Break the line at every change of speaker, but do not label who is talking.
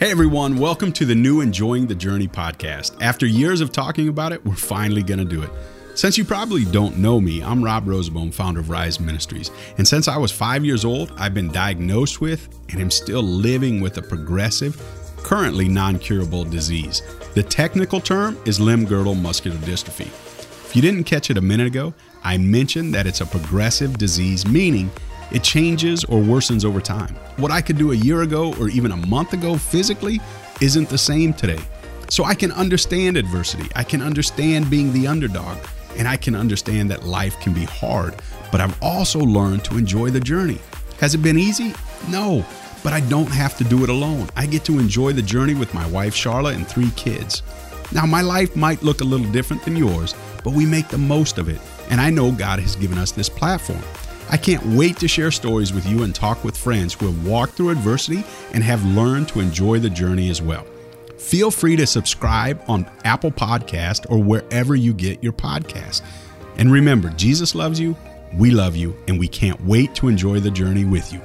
Hey everyone, welcome to the new Enjoying the Journey podcast. After years of talking about it, we're finally going to do it. Since you probably don't know me, I'm Rob Roseboom, founder of Rise Ministries. And since I was five years old, I've been diagnosed with and am still living with a progressive, currently non curable disease. The technical term is limb girdle muscular dystrophy. If you didn't catch it a minute ago, I mentioned that it's a progressive disease, meaning it changes or worsens over time. What I could do a year ago or even a month ago physically isn't the same today. So I can understand adversity. I can understand being the underdog. And I can understand that life can be hard. But I've also learned to enjoy the journey. Has it been easy? No. But I don't have to do it alone. I get to enjoy the journey with my wife, Charlotte, and three kids. Now, my life might look a little different than yours, but we make the most of it. And I know God has given us this platform. I can't wait to share stories with you and talk with friends who have walked through adversity and have learned to enjoy the journey as well. Feel free to subscribe on Apple Podcast or wherever you get your podcast. And remember, Jesus loves you, we love you, and we can't wait to enjoy the journey with you.